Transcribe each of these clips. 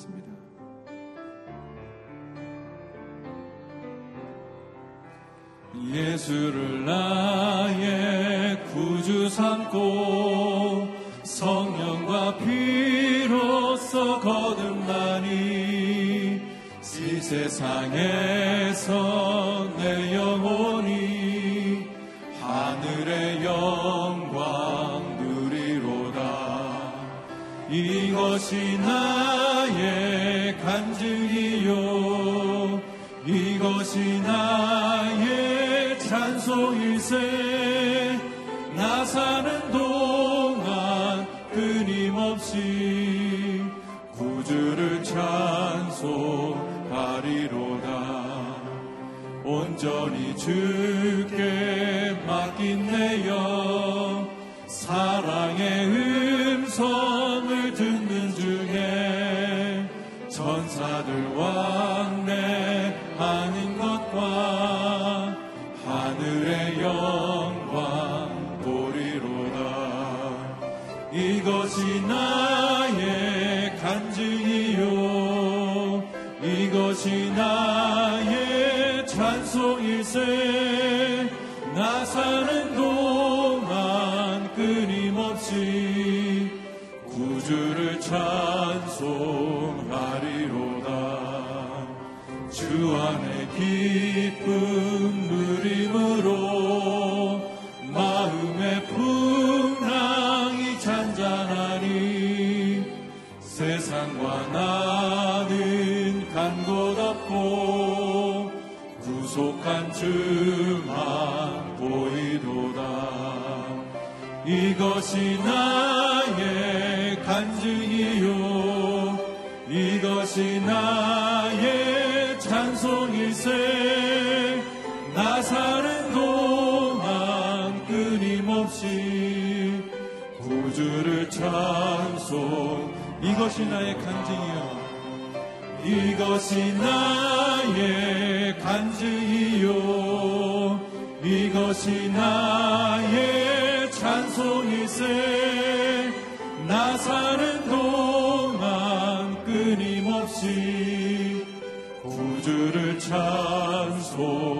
찬송하시겠습니다. 예수를 나의 구주 삼고 성령과 피로써 거듭나니 이 세상에서 이것이 나의 간증이요. 이것이 나의 찬송일세 나 사는 동안 끊임없이 구주를 찬송하리로다. 온전히 주께 맡긴 내 영 사랑의 음 천사들 왕래하는 것과 하늘의 영광 보리로다. 이것이 나 이것이 나의 간증이요. 이것이 나의 찬송일세. 나 사는 동안 끊임없이 구주를 찬송. 이것이 나의 간증이요. 이것이 나의 간증이요. 이것이 나의 찬송일세. 나 사는 동안 끊임없이 구주를 찬송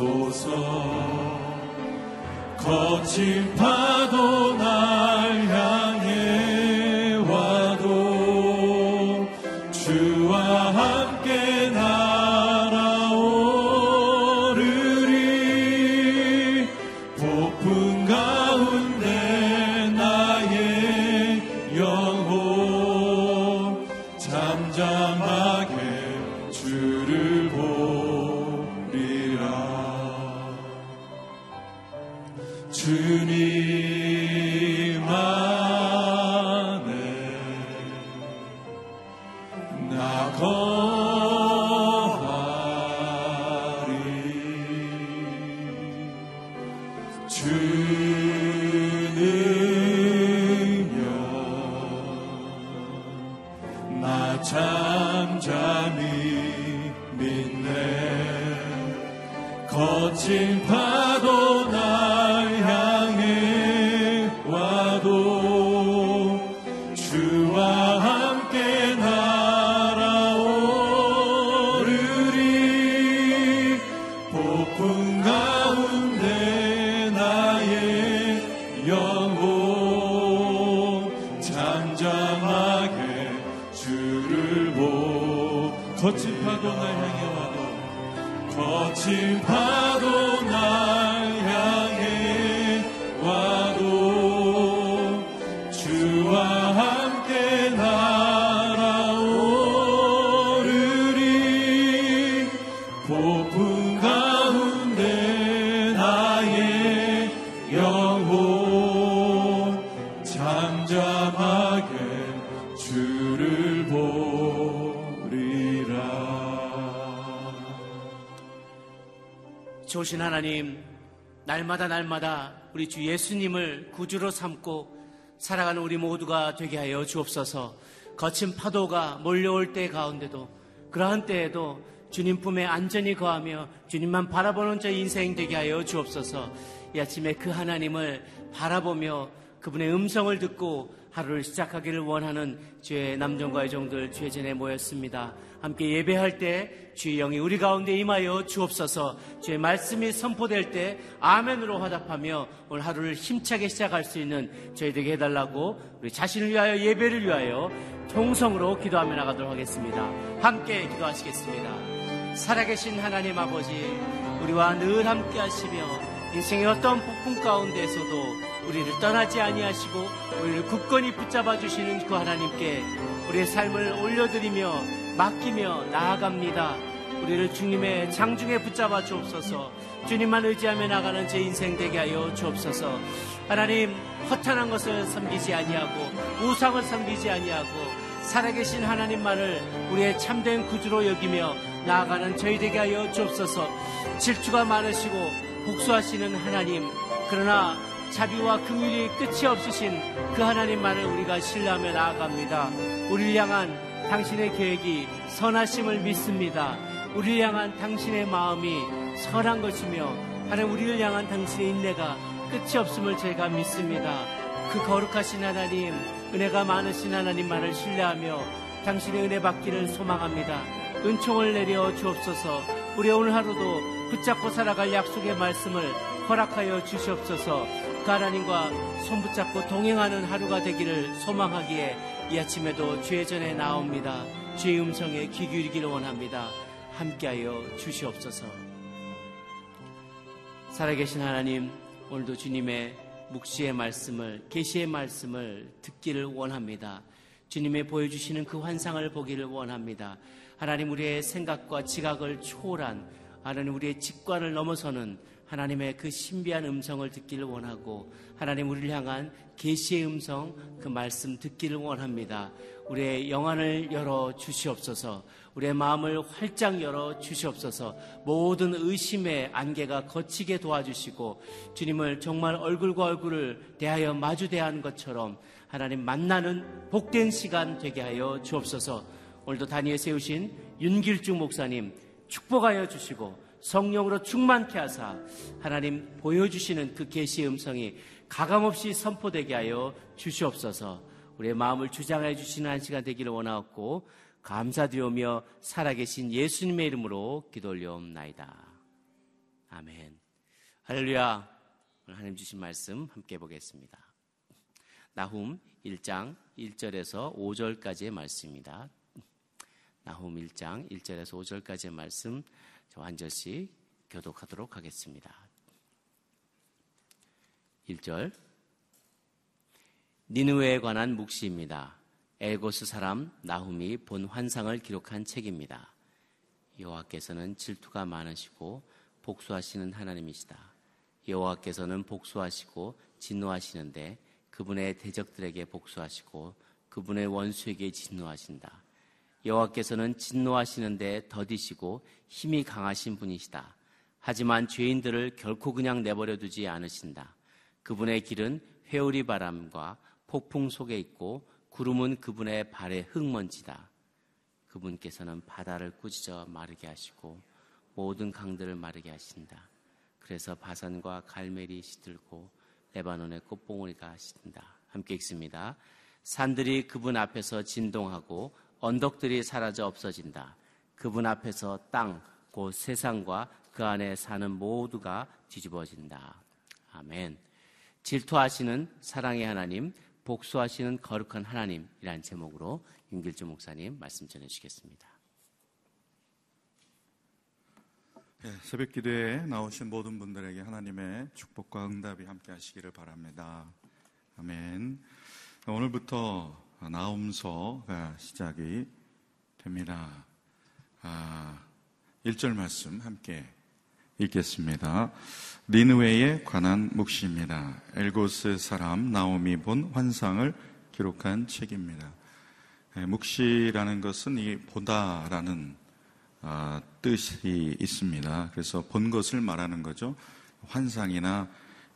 덮으소서. 거친 파도 날 조신 하나님 날마다 날마다 우리 주 예수님을 구주로 삼고 살아가는 우리 모두가 되게 하여 주옵소서. 거친 파도가 몰려올 때 가운데도 그러한 때에도 주님 품에 안전히 거하며 주님만 바라보는 저 인생 되게 하여 주옵소서. 이 아침에 그 하나님을 바라보며 그분의 음성을 듣고 하루를 시작하기를 원하는 주의 남정과 여종들 주의 전에 모였습니다. 함께 예배할 때 주의 영이 우리 가운데 임하여 주옵소서 주의 말씀이 선포될 때 아멘으로 화답하며 오늘 하루를 힘차게 시작할 수 있는 저희들에게 해달라고 우리 자신을 위하여 예배를 위하여 통성으로 기도하며 나가도록 하겠습니다. 함께 기도하시겠습니다. 살아계신 하나님 아버지 우리와 늘 함께 하시며 인생의 어떤 폭풍 가운데서도 우리를 떠나지 아니하시고 우리를 굳건히 붙잡아 주시는 그 하나님께 우리의 삶을 올려드리며 맡기며 나아갑니다. 우리를 주님의 장중에 붙잡아 주옵소서. 주님만 의지하며 나가는 제 인생 되게 하여 주옵소서. 하나님 허탄한 것을 섬기지 아니하고 우상을 섬기지 아니하고 살아계신 하나님만을 우리의 참된 구주로 여기며 나아가는 저희 되게 하여 주옵소서. 질투가 많으시고 복수하시는 하나님 그러나 자비와 긍휼이 끝이 없으신 그 하나님만을 우리가 신뢰하며 나아갑니다. 우리를 향한 당신의 계획이 선하심을 믿습니다. 우리를 향한 당신의 마음이 선한 것이며 하나님 우리를 향한 당신의 인내가 끝이 없음을 제가 믿습니다. 그 거룩하신 하나님, 은혜가 많으신 하나님만을 신뢰하며 당신의 은혜 받기를 소망합니다. 은총을 내려 주옵소서. 우리 오늘 하루도 붙잡고 살아갈 약속의 말씀을 허락하여 주시옵소서. 그 하나님과 손붙잡고 동행하는 하루가 되기를 소망하기에 이 아침에도 주의 전에 나옵니다. 주의 음성에 귀 기울이기를 원합니다. 함께하여 주시옵소서. 살아계신 하나님, 오늘도 주님의 묵시의 말씀을, 계시의 말씀을 듣기를 원합니다. 주님의 보여주시는 그 환상을 보기를 원합니다. 하나님 우리의 생각과 지각을 초월한 하나님 우리의 직관을 넘어서는 하나님의 그 신비한 음성을 듣기를 원하고 하나님 우리를 향한 계시의 음성 그 말씀 듣기를 원합니다. 우리의 영안을 열어 주시옵소서. 우리의 마음을 활짝 열어 주시옵소서. 모든 의심의 안개가 거치게 도와주시고 주님을 정말 얼굴과 얼굴을 대하여 마주 대하는 것처럼 하나님 만나는 복된 시간 되게 하여 주옵소서. 오늘도 다니엘 세우신 윤길중 목사님 축복하여 주시고 성령으로 충만케 하사 하나님 보여주시는 그 계시의 음성이 가감없이 선포되게 하여 주시옵소서 우리의 마음을 주장해 주시는 한 시간 되기를 원하옵고 감사드리며 살아계신 예수님의 이름으로 기도 올려옵나이다. 아멘. 할렐루야. 하나님 주신 말씀 함께 보겠습니다. 나훔 1장 1절에서 5절까지의 말씀입니다. 나훔 1장 1절에서 5절까지의 말씀 저 한 절씩 교독하도록 하겠습니다. 1절 니누에 관한 묵시입니다. 엘고스 사람 나훔이 본 환상을 기록한 책입니다. 여호와께서는 질투가 많으시고 복수하시는 하나님이시다. 여호와께서는 복수하시고 진노하시는데 그분의 대적들에게 복수하시고 그분의 원수에게 진노하신다. 여호와께서는 진노하시는데 더디시고 힘이 강하신 분이시다. 하지만 죄인들을 결코 그냥 내버려 두지 않으신다. 그분의 길은 회오리 바람과 폭풍 속에 있고 구름은 그분의 발의 흙먼지다. 그분께서는 바다를 꾸짖어 마르게 하시고 모든 강들을 마르게 하신다. 그래서 바산과 갈멜이 시들고 레바논의 꽃봉오리가 시든다. 함께 읽습니다. 산들이 그분 앞에서 진동하고 언덕들이 사라져 없어진다. 그분 앞에서 땅, 곧 세상과 그 안에 사는 모두가 뒤집어진다. 아멘. 질투하시는 사랑의 하나님, 복수하시는 거룩한 하나님이란 제목으로 윤길주 목사님 말씀 전해주시겠습니다. 네, 새벽 기도에 나오신 모든 분들에게 하나님의 축복과 응답이 함께 하시기를 바랍니다. 아멘. 오늘부터 나움서가 시작이 됩니다. 아, 1절 말씀 함께 읽겠습니다. 리누웨에 관한 묵시입니다. 엘고스 사람 나옴이 본 환상을 기록한 책입니다. 예, 묵시라는 것은 이 보다라는 아, 뜻이 있습니다. 그래서 본 것을 말하는 거죠. 환상이나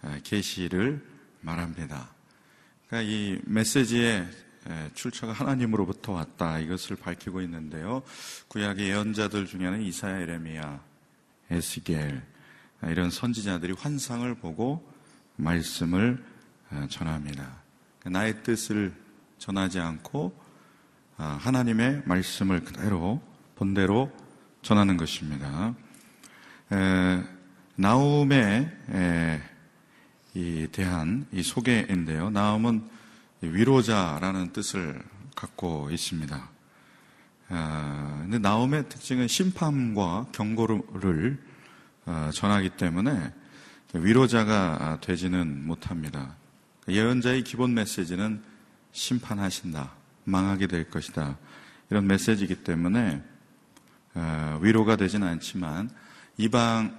아, 계시를 말합니다. 그러니까 이 메시지의 출처가 하나님으로부터 왔다 이것을 밝히고 있는데요. 구약의 예언자들 중에는 이사야, 에레미야, 에스겔 아, 이런 선지자들이 환상을 보고 말씀을 전합니다. 나의 뜻을 전하지 않고 아, 하나님의 말씀을 그대로 본대로 전하는 것입니다. 에, 나움에 대한 이 소개인데요. 나움은 위로자라는 뜻을 갖고 있습니다. 아, 근데 나움의 특징은 심판과 경고를 어, 전하기 때문에 위로자가 되지는 못합니다. 예언자의 기본 메시지는 심판하신다. 망하게 될 것이다. 이런 메시지이기 때문에 어, 위로가 되지는 않지만 이방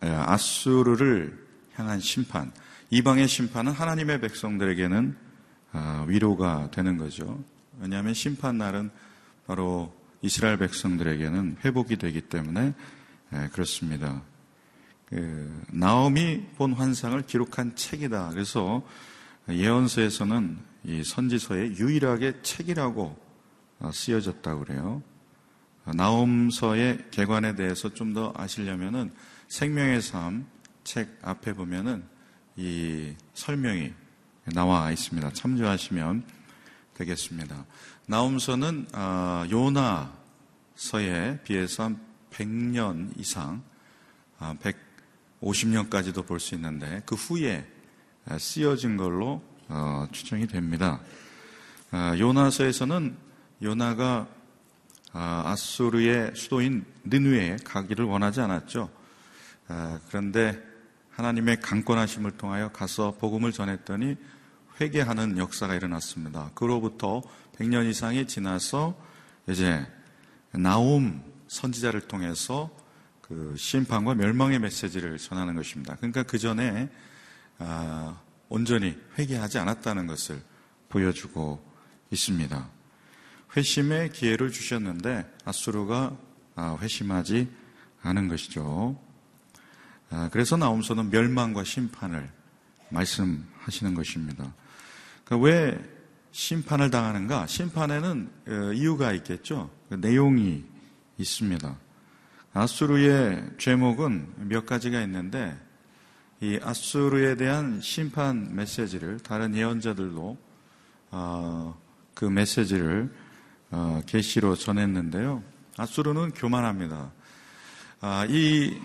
아수르를 향한 심판, 이방의 심판은 하나님의 백성들에게는 어, 위로가 되는 거죠. 왜냐하면 심판 날은 바로 이스라엘 백성들에게는 회복이 되기 때문에 그렇습니다. 그 나옴이 본 환상을 기록한 책이다. 그래서 예언서에서는 이 선지서의 유일하게 책이라고 어, 쓰여졌다고 그래요. 나옴서의 개관에 대해서 좀 더 아시려면은 생명의 삶 책 앞에 보면은 이 설명이 나와 있습니다. 참조하시면 되겠습니다. 나옴서는 어, 요나서에 비해서 한 100년 이상, 150년까지도 아, 볼수 있는데 그 후에 쓰여진 걸로 어, 추정이 됩니다. 아, 요나서에서는 요나가 아, 아수르의 수도인 느누에 가기를 원하지 않았죠. 아, 그런데 하나님의 강권하심을 통하여 가서 복음을 전했더니 회개하는 역사가 일어났습니다. 그로부터 100년 이상이 지나서 이제 나옴 선지자를 통해서 그 심판과 멸망의 메시지를 전하는 것입니다. 그러니까 그 전에 온전히 회개하지 않았다는 것을 보여주고 있습니다. 회심의 기회를 주셨는데 아수르가 아, 회심하지 않은 것이죠. 아, 그래서 나옴서는 멸망과 심판을 말씀하시는 것입니다. 그러니까 왜 심판을 당하는가? 심판에는 어, 이유가 있겠죠. 그 내용이 있습니다. 아수르의 죄목은 몇 가지가 있는데 이 아수르에 대한 심판 메시지를 다른 예언자들도 어, 그 메시지를 어, 계시로 전했는데요. 아수르는 교만합니다. 아, 이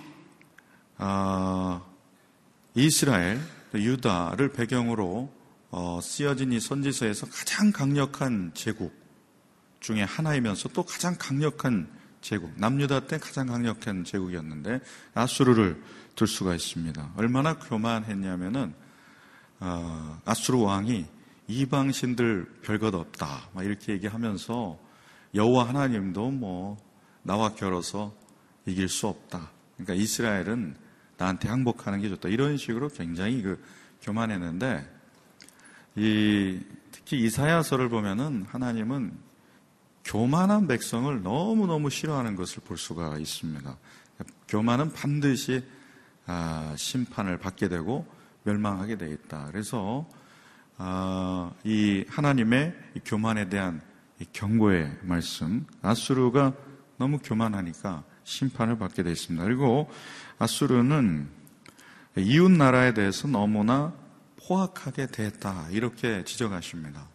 아, 이스라엘 유다를 배경으로 어, 쓰여진 이 선지서에서 가장 강력한 제국 중에 하나이면서 또 가장 강력한 제국, 남유다 때 가장 강력한 제국이었는데 아수르를 들 수가 있습니다. 얼마나 교만했냐면은 어, 아수르 왕이 이방신들 별것 없다 이렇게 얘기하면서 여호와 하나님도 뭐 나와 결어서 이길 수 없다. 그러니까 이스라엘은 나한테 항복하는 게 좋다. 이런 식으로 굉장히 그 교만했는데 이 특히 이사야서를 보면은 하나님은 교만한 백성을 너무너무 싫어하는 것을 볼 수가 있습니다. 교만은 반드시 아, 심판을 받게 되고 멸망하게 되어 있다. 그래서 아, 이 하나님의 교만에 대한 경고의 말씀, 아수르가 너무 교만하니까 심판을 받게 되어 있습니다. 그리고 아수르는 이웃 나라에 대해서 너무나 포악하게 됐다 이렇게 지적하십니다.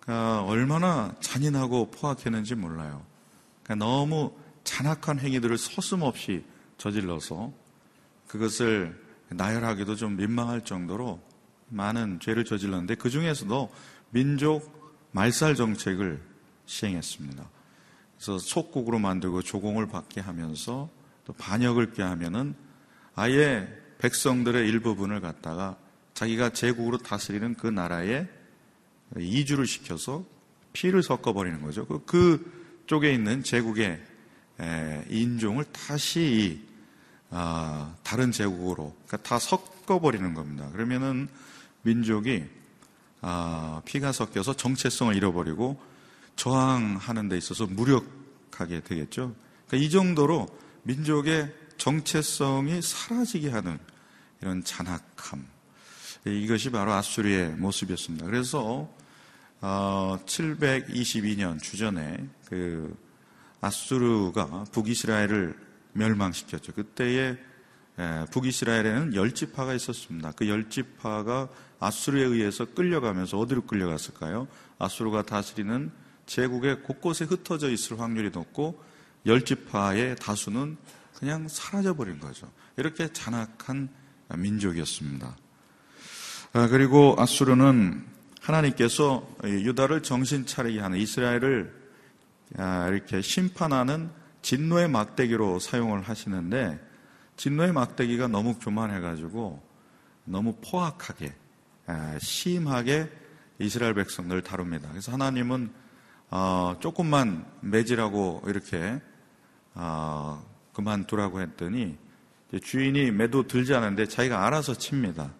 그러니까 얼마나 잔인하고 포악했는지 몰라요. 그러니까 너무 잔악한 행위들을 서슴없이 저질러서 그것을 나열하기도 좀 민망할 정도로 많은 죄를 저질렀는데 그 중에서도 민족 말살 정책을 시행했습니다. 그래서 속국으로 만들고 조공을 받게 하면서 또 반역을 꾀하면은 아예 백성들의 일부분을 갖다가 자기가 제국으로 다스리는 그 나라에 이주를 시켜서 피를 섞어버리는 거죠. 그, 그 쪽에 있는 제국의 인종을 다시 아, 다른 제국으로 그러니까 다 섞어버리는 겁니다. 그러면은 민족이 아, 피가 섞여서 정체성을 잃어버리고 저항하는 데 있어서 무력하게 되겠죠. 그러니까 이 정도로 민족의 정체성이 사라지게 하는 이런 잔악함. 이것이 바로 아수리의 모습이었습니다. 그래서 722년 어, 주전에 그 아수르가 북이스라엘을 멸망시켰죠. 그때에 북이스라엘에는 열 지파가 있었습니다. 그 열 지파가 아수르에 의해서 끌려가면서 어디로 끌려갔을까요? 아수르가 다스리는 제국의 곳곳에 흩어져 있을 확률이 높고 열 지파의 다수는 그냥 사라져버린 거죠. 이렇게 잔악한 민족이었습니다. 아, 그리고 아수르는 하나님께서 유다를 정신 차리게 하는 이스라엘을 아, 이렇게 심판하는 진노의 막대기로 사용을 하시는데 진노의 막대기가 너무 교만해가지고 너무 포악하게 아, 심하게 이스라엘 백성들을 다룹니다. 그래서 하나님은 어, 조금만 매지라고 이렇게 어, 그만두라고 했더니 주인이 매도 들지 않은데 자기가 알아서 칩니다.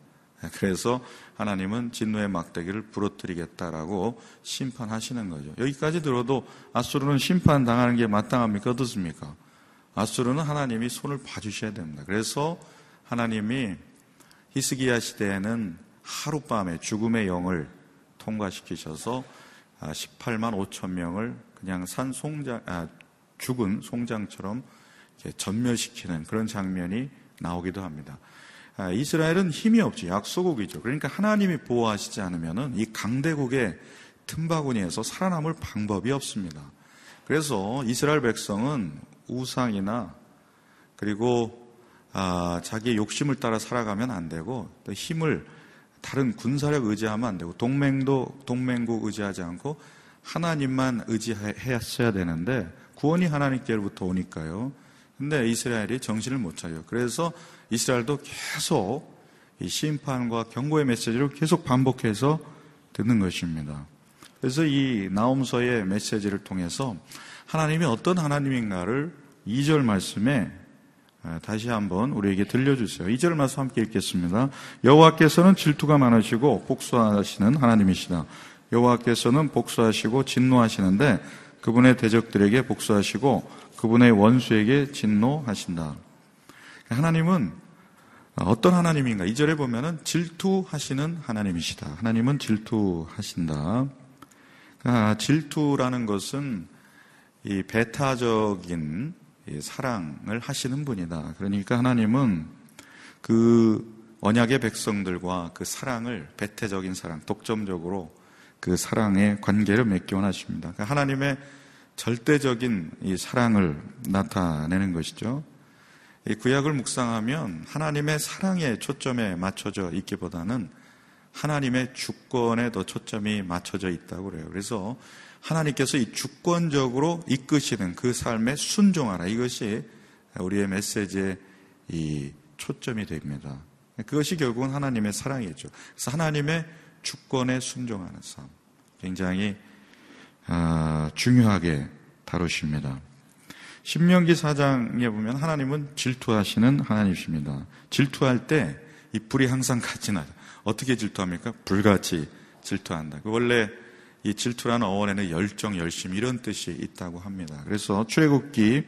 그래서 하나님은 진노의 막대기를 부러뜨리겠다라고 심판하시는 거죠. 여기까지 들어도 아수르는 심판 당하는 게 마땅합니까? 어떻습니까? 아수르는 하나님이 손을 봐주셔야 됩니다. 그래서 하나님이 히스기야 시대에는 하룻밤에 죽음의 영을 통과시키셔서 18만 아, 5천 명을 그냥 산 송장, 아, 죽은 송장처럼 전멸시키는 그런 장면이 나오기도 합니다. 아, 이스라엘은 힘이 없지 약소국이죠. 그러니까 하나님이 보호하시지 않으면은 이 강대국의 틈바구니에서 살아남을 방법이 없습니다. 그래서 이스라엘 백성은 우상이나 그리고 아, 자기의 욕심을 따라 살아가면 안 되고 또 힘을 다른 군사력 의지하면 안 되고 동맹도 동맹국 의지하지 않고 하나님만 의지했어야 되는데 구원이 하나님께로부터 오니까요. 근데 이스라엘이 정신을 못 차려. 그래서 이스라엘도 계속 이 심판과 경고의 메시지를 계속 반복해서 듣는 것입니다. 그래서 이 나움서의 메시지를 통해서 하나님이 어떤 하나님인가를 2절 말씀에 아, 다시 한번 우리에게 들려주세요. 2절 말씀 함께 읽겠습니다. 여호와께서는 질투가 많으시고 복수하시는 하나님이시다. 여호와께서는 복수하시고 진노하시는데 그분의 대적들에게 복수하시고 그분의 원수에게 진노하신다. 하나님은 어떤 하나님인가? 2절에 보면은 질투하시는 하나님이시다. 하나님은 질투하신다. 그러니까 질투라는 것은 이 배타적인 사랑을 하시는 분이다. 그러니까 하나님은 그 언약의 백성들과 그 사랑을 배태적인 사랑, 독점적으로 그 사랑의 관계를 맺기 원하십니다. 그러니까 하나님의 절대적인 이 사랑을 나타내는 것이죠. 이 구약을 묵상하면 하나님의 사랑에 초점에 맞춰져 있기보다는 하나님의 주권에 더 초점이 맞춰져 있다고 그래요. 그래서 하나님께서 이 주권적으로 이끄시는 그 삶에 순종하라. 이것이 우리의 메시지의 이 초점이 됩니다. 그것이 결국은 하나님의 사랑이죠. 그래서 하나님의 주권에 순종하는 삶. 굉장히 아, 중요하게 다루십니다. 신명기 사장에 보면 하나님은 질투하시는 하나님이십니다. 질투할 때 이 불이 항상 같이 나요. 어떻게 질투합니까? 불같이 질투한다. 그 원래 이 질투라는 어원에는 열정, 열심 이런 뜻이 있다고 합니다. 그래서 출애굽기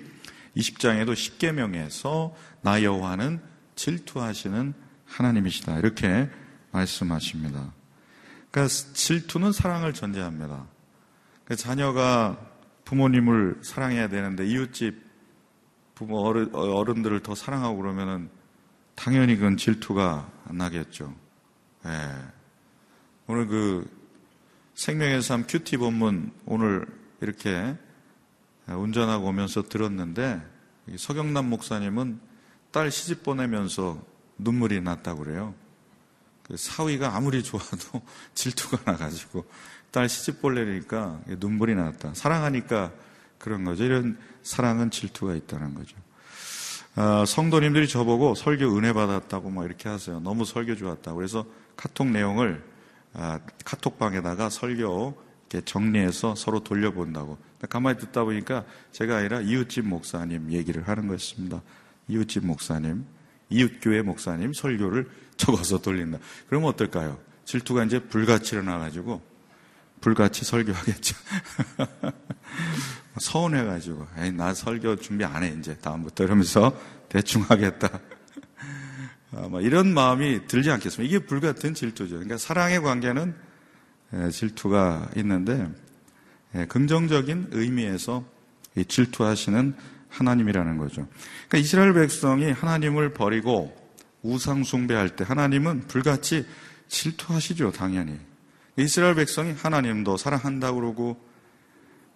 20장에도 10계명에서 나 여호와는 질투하시는 하나님이시다. 이렇게 말씀하십니다. 그러니까 질투는 사랑을 전제합니다. 그러니까 자녀가 부모님을 사랑해야 되는데 이웃집 부모 어른, 어른들을 더 사랑하고 그러면은 당연히 그건 질투가 나겠죠. 예. 오늘 그 생명의 삶 큐티 본문 오늘 이렇게 운전하고 오면서 들었는데 서경남 목사님은 딸 시집 보내면서 눈물이 났다고 그래요. 그 사위가 아무리 좋아도 질투가 나가지고 딸 시집 보내니까 눈물이 났다. 사랑하니까 그런 거죠. 이런 사랑은 질투가 있다는 거죠. 아, 성도님들이 저보고 설교 은혜 받았다고 막 이렇게 하세요. 너무 설교 좋았다고. 그래서 카톡 내용을 아, 카톡방에다가 설교 이렇게 정리해서 서로 돌려본다고. 가만히 듣다 보니까 제가 아니라 이웃집 목사님 얘기를 하는 것입니다. 이웃집 목사님, 이웃교회 목사님 설교를 적어서 돌린다. 그러면 어떨까요? 질투가 이제 불같이 일어나가지고 불같이 설교하겠죠. 서운해가지고, 에이, 나 설교 준비 안 해, 이제, 다음부터. 이러면서 대충 하겠다. 아, 뭐 이런 마음이 들지 않겠습니까? 이게 불같은 질투죠. 그러니까 사랑의 관계는 질투가 있는데, 긍정적인 의미에서 질투하시는 하나님이라는 거죠. 그러니까 이스라엘 백성이 하나님을 버리고 우상 숭배할 때 하나님은 불같이 질투하시죠, 당연히. 이스라엘 백성이 하나님도 사랑한다 그러고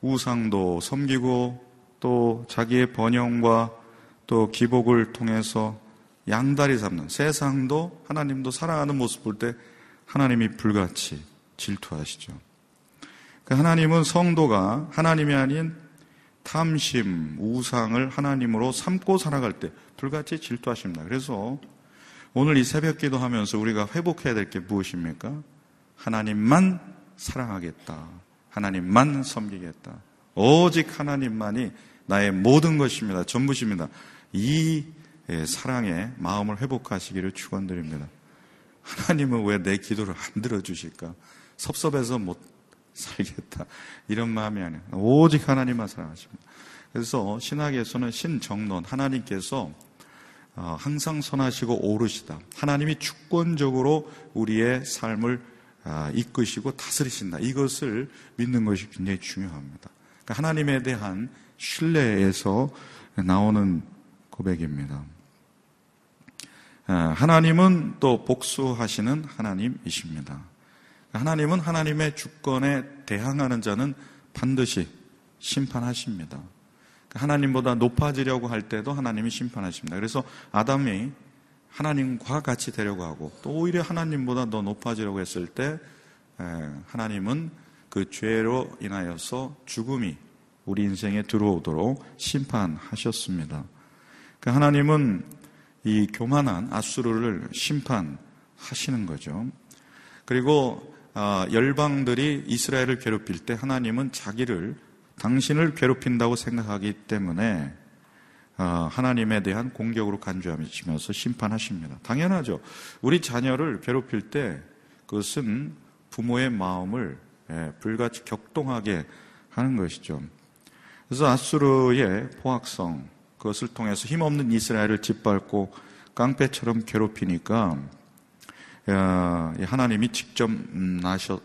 우상도 섬기고 또 자기의 번영과 또 기복을 통해서 양다리 잡는 세상도 하나님도 사랑하는 모습 볼 때 하나님이 불같이 질투하시죠. 그 하나님은 성도가 하나님이 아닌 탐심, 우상을 하나님으로 삼고 살아갈 때 불같이 질투하십니다. 그래서 오늘 이 새벽 기도 하면서 우리가 회복해야 될 게 무엇입니까? 하나님만 사랑하겠다. 하나님만 섬기겠다. 오직 하나님만이 나의 모든 것입니다. 전부십니다. 이 예, 사랑의 마음을 회복하시기를 축원드립니다. 하나님은 왜 내 기도를 안 들어주실까? 섭섭해서 못 살겠다. 이런 마음이 아니에요. 오직 하나님만 사랑하십니다. 그래서 신학에서는 신정론, 하나님께서 어, 항상 선하시고 오르시다. 하나님이 주권적으로 우리의 삶을 아, 이끄시고 다스리신다. 이것을 믿는 것이 굉장히 중요합니다. 그러니까 하나님에 대한 신뢰에서 나오는 고백입니다. 아, 하나님은 또 복수하시는 하나님이십니다. 하나님은 하나님의 주권에 대항하는 자는 반드시 심판하십니다. 하나님보다 높아지려고 할 때도 하나님이 심판하십니다. 그래서 아담이 하나님과 같이 되려고 하고 또 오히려 하나님보다 더 높아지려고 했을 때 하나님은 그 죄로 인하여서 죽음이 우리 인생에 들어오도록 심판하셨습니다. 그러니까 하나님은 이 교만한 아수르를 심판하시는 거죠. 그리고 아, 열방들이 이스라엘을 괴롭힐 때 하나님은 자기를 당신을 괴롭힌다고 생각하기 때문에 아, 하나님에 대한 공격으로 간주하시면서 심판하십니다. 당연하죠. 우리 자녀를 괴롭힐 때 그것은 부모의 마음을 예, 불같이 격동하게 하는 것이죠. 그래서 아수르의 포악성 그것을 통해서 힘없는 이스라엘을 짓밟고 깡패처럼 괴롭히니까 하나님이 직접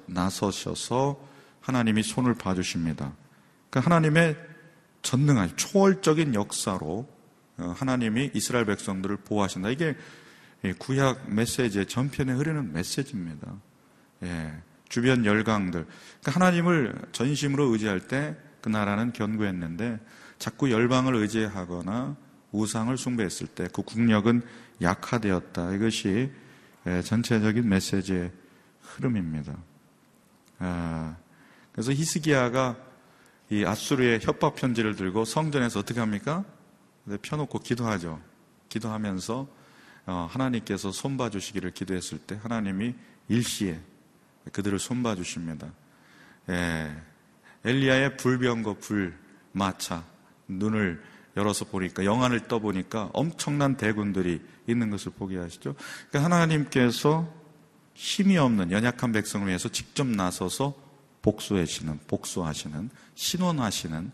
나서셔서 하나님이 손을 봐주십니다. 그 하나님의 전능한 초월적인 역사로 어, 하나님이 이스라엘 백성들을 보호하신다. 이게 구약 메시지의 전편에 흐르는 메시지입니다. 예, 주변 열강들. 그러니까 하나님을 전심으로 의지할 때 그 나라는 견고했는데 자꾸 열방을 의지하거나 우상을 숭배했을 때 그 국력은 약화되었다. 이것이 예, 전체적인 메시지의 흐름입니다. 아, 그래서 히스기야가 이 아수르의 협박 편지를 들고 성전에서 어떻게 합니까? 네, 펴놓고 기도하죠. 기도하면서 어, 하나님께서 손봐 주시기를 기도했을 때 하나님이 일시에 그들을 손봐 주십니다. 예, 엘리야의 불병거 불 마차 눈을 열어서 보니까 영안을 떠 보니까 엄청난 대군들이 있는 것을 보게 하시죠. 그러니까 하나님께서 힘이 없는 연약한 백성을 위해서 직접 나서서 복수하시는 복수하시는 신원하시는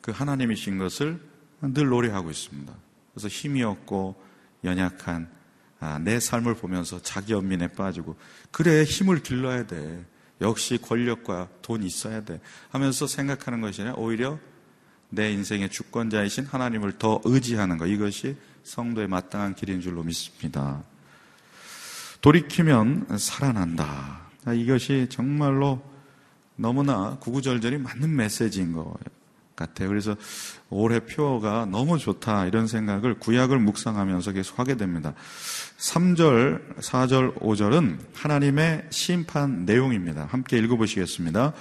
그 하나님이신 것을 늘 노래하고 있습니다. 그래서 힘이 없고 연약한 아, 내 삶을 보면서 자기 연민에 빠지고 그래 힘을 길러야 돼. 역시 권력과 돈 있어야 돼. 하면서 생각하는 것이 아니라 오히려 내 인생의 주권자이신 하나님을 더 의지하는 것 이것이 성도의 마땅한 길인 줄로 믿습니다. 돌이키면 살아난다. 이것이 정말로 너무나 구구절절이 맞는 메시지인 것 같아요. 그래서 올해 표어가 너무 좋다 이런 생각을 구약을 묵상하면서 계속 하게 됩니다. 3절, 4절, 5절은 하나님의 심판 내용입니다. 함께 읽어보시겠습니다.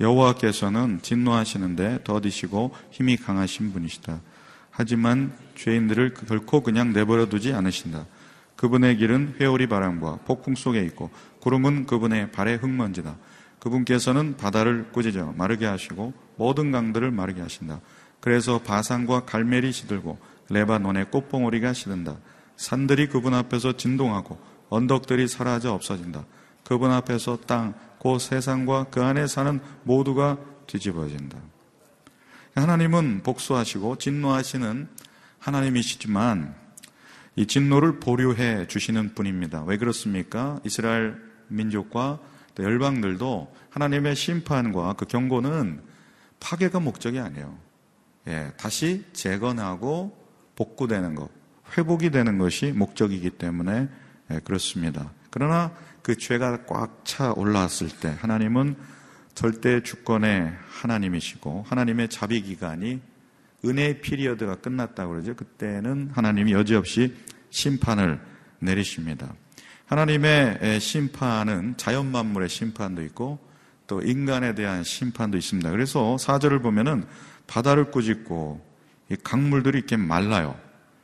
여호와께서는 진노하시는데 더디시고 힘이 강하신 분이시다. 하지만 죄인들을 결코 그냥 내버려 두지 않으신다. 그분의 길은 회오리 바람과 폭풍 속에 있고 구름은 그분의 발의 흙먼지다. 그분께서는 바다를 꾸짖어 마르게 하시고 모든 강들을 마르게 하신다. 그래서 바산과 갈멜이 시들고 레바논의 꽃봉오리가 시든다. 산들이 그분 앞에서 진동하고 언덕들이 사라져 없어진다. 그분 앞에서 땅그 세상과 그 안에 사는 모두가 뒤집어진다. 하나님은 복수하시고 진노하시는 하나님이시지만 이 진노를 보류해 주시는 분입니다. 왜 그렇습니까? 이스라엘 민족과 또 열방들도 하나님의 심판과 그 경고는 파괴가 목적이 아니에요. 예, 다시 재건하고 복구되는 것, 회복이 되는 것이 목적이기 때문에 예, 그렇습니다. 그러나 그 죄가 꽉 차 올라왔을 때 하나님은 절대 주권의 하나님이시고 하나님의 자비 기간이 은혜의 피리어드가 끝났다고 그러죠. 그때는 하나님이 여지없이 심판을 내리십니다. 하나님의 심판은 자연 만물의 심판도 있고 또 인간에 대한 심판도 있습니다. 그래서 사절을 보면은 바다를 꾸짖고 강물들이 이렇게 말라요.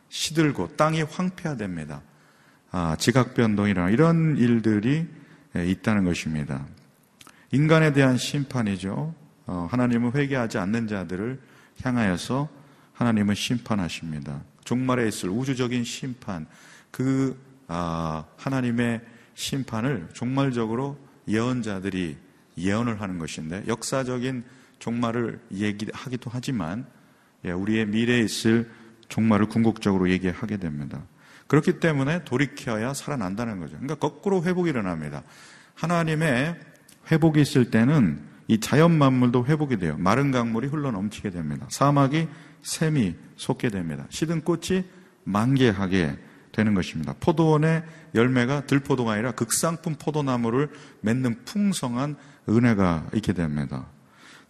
시들고 땅이 황폐화됩니다. 아, 지각 변동이나 이런 일들이 있다는 것입니다. 인간에 대한 심판이죠. 어, 하나님은 회개하지 않는 자들을 향하여서 하나님은 심판하십니다. 종말에 있을 우주적인 심판, 그 아, 하나님의 심판을 종말적으로 예언자들이 예언을 하는 것인데 역사적인 종말을 얘기하기도 하지만 예, 우리의 미래에 있을 종말을 궁극적으로 얘기하게 됩니다. 그렇기 때문에 돌이켜야 살아난다는 거죠. 그러니까 거꾸로 회복이 일어납니다. 하나님의 회복이 있을 때는 이 자연 만물도 회복이 돼요. 마른 강물이 흘러 넘치게 됩니다. 사막이 샘이 솟게 됩니다. 시든 꽃이 만개하게 되는 것입니다. 포도원의 열매가 들포도가 아니라 극상품 포도나무를 맺는 풍성한 은혜가 있게 됩니다.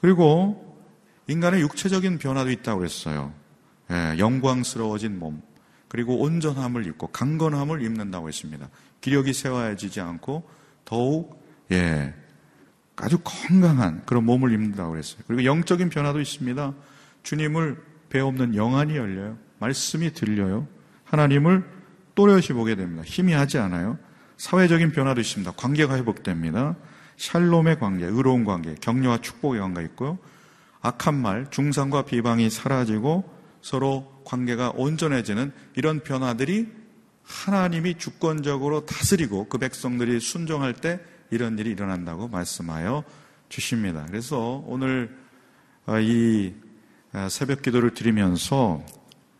그리고 인간의 육체적인 변화도 있다고 그랬어요. 예, 영광스러워진 몸, 그리고 온전함을 입고 강건함을 입는다고 했습니다. 기력이 세워지지 않고 더욱 예, 아주 건강한 그런 몸을 입는다고 그랬어요. 그리고 영적인 변화도 있습니다. 주님을 배없는 영안이 열려요. 말씀이 들려요. 하나님을 또렷이 보게 됩니다. 희미하지 않아요. 사회적인 변화도 있습니다. 관계가 회복됩니다. 샬롬의 관계, 의로운 관계, 격려와 축복의 관계가 있고요. 악한 말, 중상과 비방이 사라지고 서로 관계가 온전해지는 이런 변화들이 하나님이 주권적으로 다스리고 그 백성들이 순종할 때 이런 일이 일어난다고 말씀하여 주십니다. 그래서 오늘 어, 이 어, 새벽 기도를 드리면서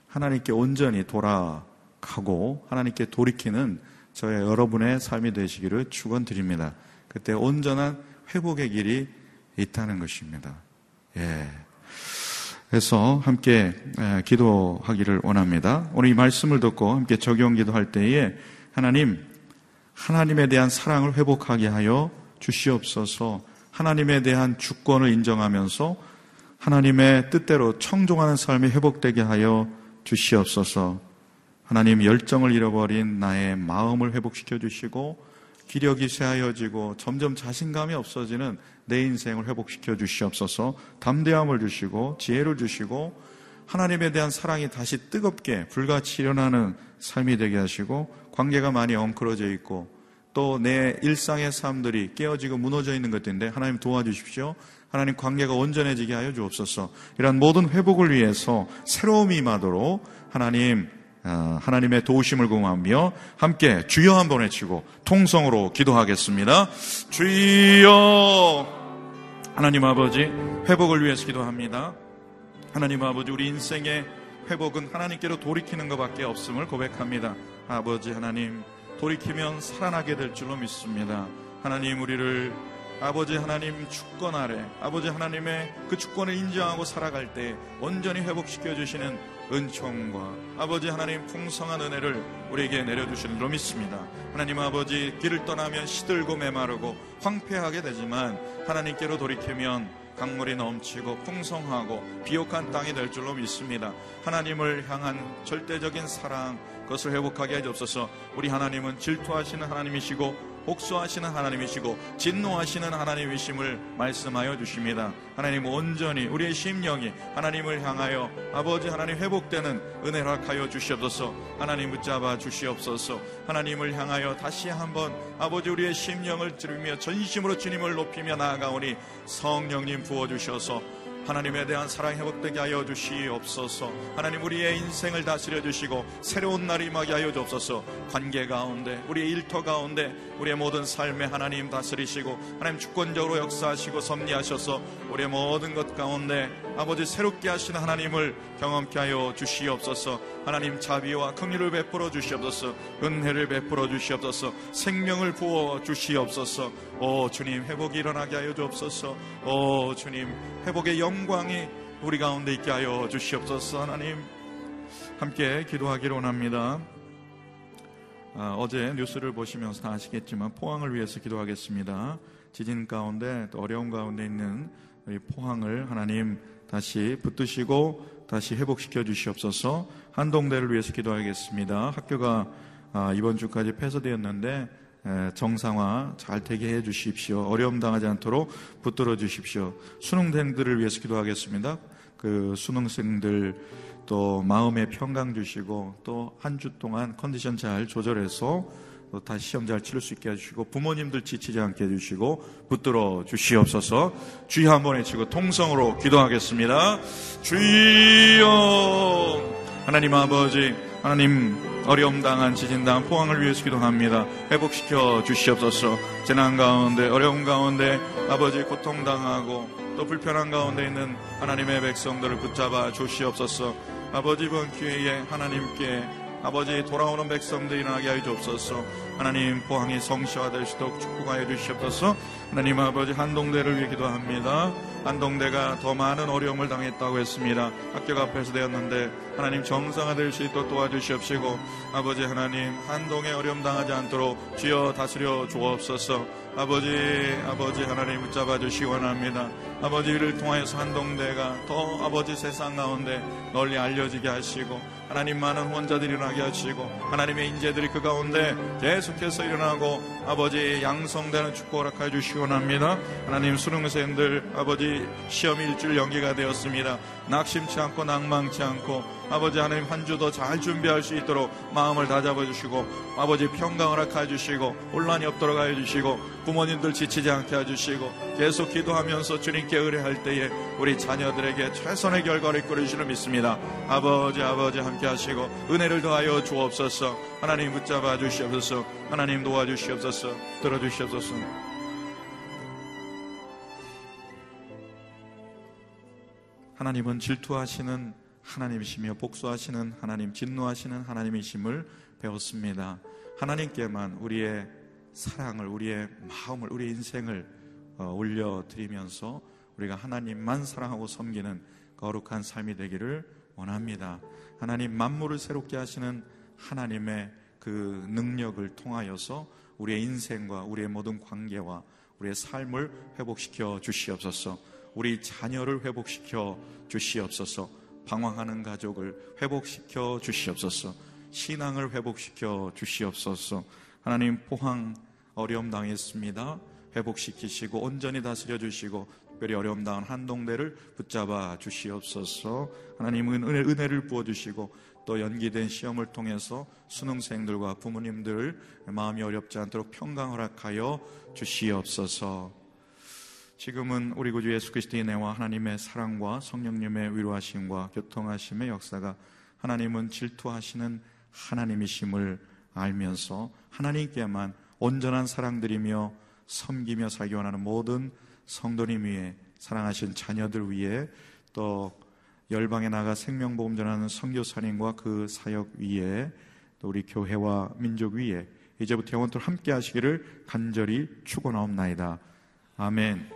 하나님께 온전히 돌아 가고 하나님께 돌이키는 저의 여러분의 삶이 되시기를 축원드립니다. 그때 온전한 회복의 길이 있다는 것입니다. 예. 그래서 함께 기도하기를 원합니다. 오늘 이 말씀을 듣고 함께 적용 기도할 때에 하나님 하나님에 대한 사랑을 회복하게 하여 주시옵소서. 하나님에 대한 주권을 인정하면서 하나님의 뜻대로 청종하는 삶이 회복되게 하여 주시옵소서. 하나님 열정을 잃어버린 나의 마음을 회복시켜 주시고 기력이 쇠하여지고 점점 자신감이 없어지는 내 인생을 회복시켜 주시옵소서. 담대함을 주시고 지혜를 주시고 하나님에 대한 사랑이 다시 뜨겁게 불같이 일어나는 삶이 되게 하시고 관계가 많이 엉클어져 있고 또 내 일상의 삶들이 깨어지고 무너져 있는 것들인데 하나님 도와주십시오. 하나님 관계가 온전해지게 하여 주옵소서. 이러한 모든 회복을 위해서 새로움이 임하도록 하나님 어, 하나님의 도우심을 구하며 함께 주여 한번 외치고 통성으로 기도하겠습니다. 주여 하나님 아버지 회복을 위해서 기도합니다. 하나님 아버지 우리 인생의 회복은 하나님께로 돌이키는 것밖에 없음을 고백합니다. 아버지 하나님 돌이키면 살아나게 될 줄로 믿습니다. 하나님 우리를 아버지 하나님 주권 아래 아버지 하나님의 그 주권을 인정하고 살아갈 때 온전히 회복시켜 주시는 은총과 아버지 하나님 풍성한 은혜를 우리에게 내려주시는 줄 믿습니다. 하나님 아버지 길을 떠나면 시들고 메마르고 황폐하게 되지만 하나님께로 돌이키면 강물이 넘치고 풍성하고 비옥한 땅이 될 줄로 믿습니다. 하나님을 향한 절대적인 사랑 그것을 회복하게 해주옵소서. 우리 하나님은 질투하시는 하나님이시고 복수하시는 하나님이시고 진노하시는 하나님이심을 말씀하여 주십니다. 하나님 온전히 우리의 심령이 하나님을 향하여 아버지 하나님 회복되는 은혜를 하여 주시옵소서. 하나님 붙잡아 주시옵소서. 하나님을 향하여 다시 한번 아버지 우리의 심령을 들으며 전심으로 주님을 높이며 나아가오니 성령님 부어 주셔서 하나님에 대한 사랑 회복되게 하여 주시옵소서. 하나님 우리의 인생을 다스려 주시고 새로운 날이 임하게 하여 주옵소서. 관계 가운데 우리의 일터 가운데 우리의 모든 삶에 하나님 다스리시고 하나님 주권적으로 역사하시고 섭리하셔서 우리의 모든 것 가운데 아버지 새롭게 하시는 하나님을 경험케 하여 주시옵소서. 하나님 자비와 긍휼을 베풀어 주시옵소서. 은혜를 베풀어 주시옵소서. 생명을 부어 주시옵소서. 오 주님 회복이 일어나게 하여 주옵소서. 오 주님 회복의 영광이 우리 가운데 있게 하여 주시옵소서. 하나님 함께 기도하기를 원합니다. 아, 어제 뉴스를 보시면서 다 아시겠지만 포항을 위해서 기도하겠습니다. 지진 가운데 어려운 가운데 있는 우리 포항을 하나님 다시 붙드시고 다시 회복시켜 주시옵소서. 한동대를 위해서 기도하겠습니다. 학교가 아, 이번 주까지 폐쇄되었는데 정상화 잘 되게 해 주십시오. 어려움 당하지 않도록 붙들어 주십시오. 수능생들을 위해서 기도하겠습니다. 그 수능생들 또 마음의 평강 주시고 또 한 주 동안 컨디션 잘 조절해서 또 다시 시험 잘 치를 수 있게 해주시고 부모님들 지치지 않게 해주시고 붙들어 주시옵소서. 주여 한번 외치고 통성으로 기도하겠습니다. 주여 하나님 아버지 하나님 어려움 당한 지진 당한 포항을 위해서 기도합니다. 회복시켜 주시옵소서. 재난 가운데 어려움 가운데 아버지 고통 당하고 또 불편한 가운데 있는 하나님의 백성들을 붙잡아 주시옵소서. 아버지 이번 기회에 하나님께 아버지 돌아오는 백성들이 나게 하여 주옵소서. 하나님 포항이 성시화 될 수 있도록 축복하여 주시옵소서. 하나님 아버지 한동대를 위해 기도합니다. 한동대가 더 많은 어려움을 당했다고 했습니다. 학교가 폐쇄되었는데 하나님 정상화될 수 있도록 도와주시옵시고 아버지 하나님 한동에 어려움 당하지 않도록 주여 다스려 주옵소서. 아버지 아버지 하나님 붙잡아 주시기 원합니다. 아버지를 통하여서 한동대가 더 아버지 세상 가운데 널리 알려지게 하시고 하나님 많은 혼자들이 일어나게 하시고 하나님의 인재들이 그 가운데 계속해서 일어나고 아버지 양성되는 축복 허락하여 주시기 원합니다. 하나님 수능생들 아버지 시험 일주일 연기가 되었습니다. 낙심치 않고 낭망치 않고 아버지 하나님 한 주 더 잘 준비할 수 있도록 마음을 다잡아 주시고 아버지 평강을 허락해 주시고 혼란이 없도록 하여 주시고 부모님들 지치지 않게 해 주시고 계속 기도하면서 주님께 의뢰할 때에 우리 자녀들에게 최선의 결과를 이끌어주시는 믿습니다. 아버지 아버지 함께 하시고 은혜를 더하여 주옵소서. 하나님 붙잡아 주시옵소서. 하나님 도와주시옵소서. 들어주시옵소서. 하나님은 질투하시는 하나님이시며 복수하시는 하나님, 진노하시는 하나님이심을 배웠습니다. 하나님께만 우리의 사랑을, 우리의 마음을, 우리의 인생을 어, 올려드리면서 우리가 하나님만 사랑하고 섬기는 거룩한 삶이 되기를 원합니다. 하나님 만물을 새롭게 하시는 하나님의 그 능력을 통하여서 우리의 인생과 우리의 모든 관계와 우리의 삶을 회복시켜 주시옵소서. 우리 자녀를 회복시켜 주시옵소서. 방황하는 가족을 회복시켜 주시옵소서. 신앙을 회복시켜 주시옵소서. 하나님 포항 어려움 당했습니다. 회복시키시고 온전히 다스려 주시고 특별히 어려움 당한 한동대를 붙잡아 주시옵소서. 하나님은 은혜, 은혜를 부어 주시고 또 연기된 시험을 통해서 수능생들과 부모님들 마음이 어렵지 않도록 평강 허락하여 주시옵소서. 지금은 우리 구주 예수 그리스도의 은혜와 하나님의 사랑과 성령님의 위로하심과 교통하심의 역사가 하나님은 질투하시는 하나님이심을 알면서 하나님께만 온전한 사랑들이며 섬기며 살기 원하는 모든 성도님 위에 사랑하신 자녀들 위에 또 열방에 나가 생명보험 전하는 선교사님과 그 사역 위에 또 우리 교회와 민족 위에 이제부터 영원토록 함께 하시기를 간절히 축원하옵나이다. 아멘.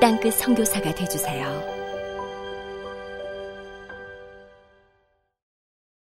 땅끝 성교사가 되주세요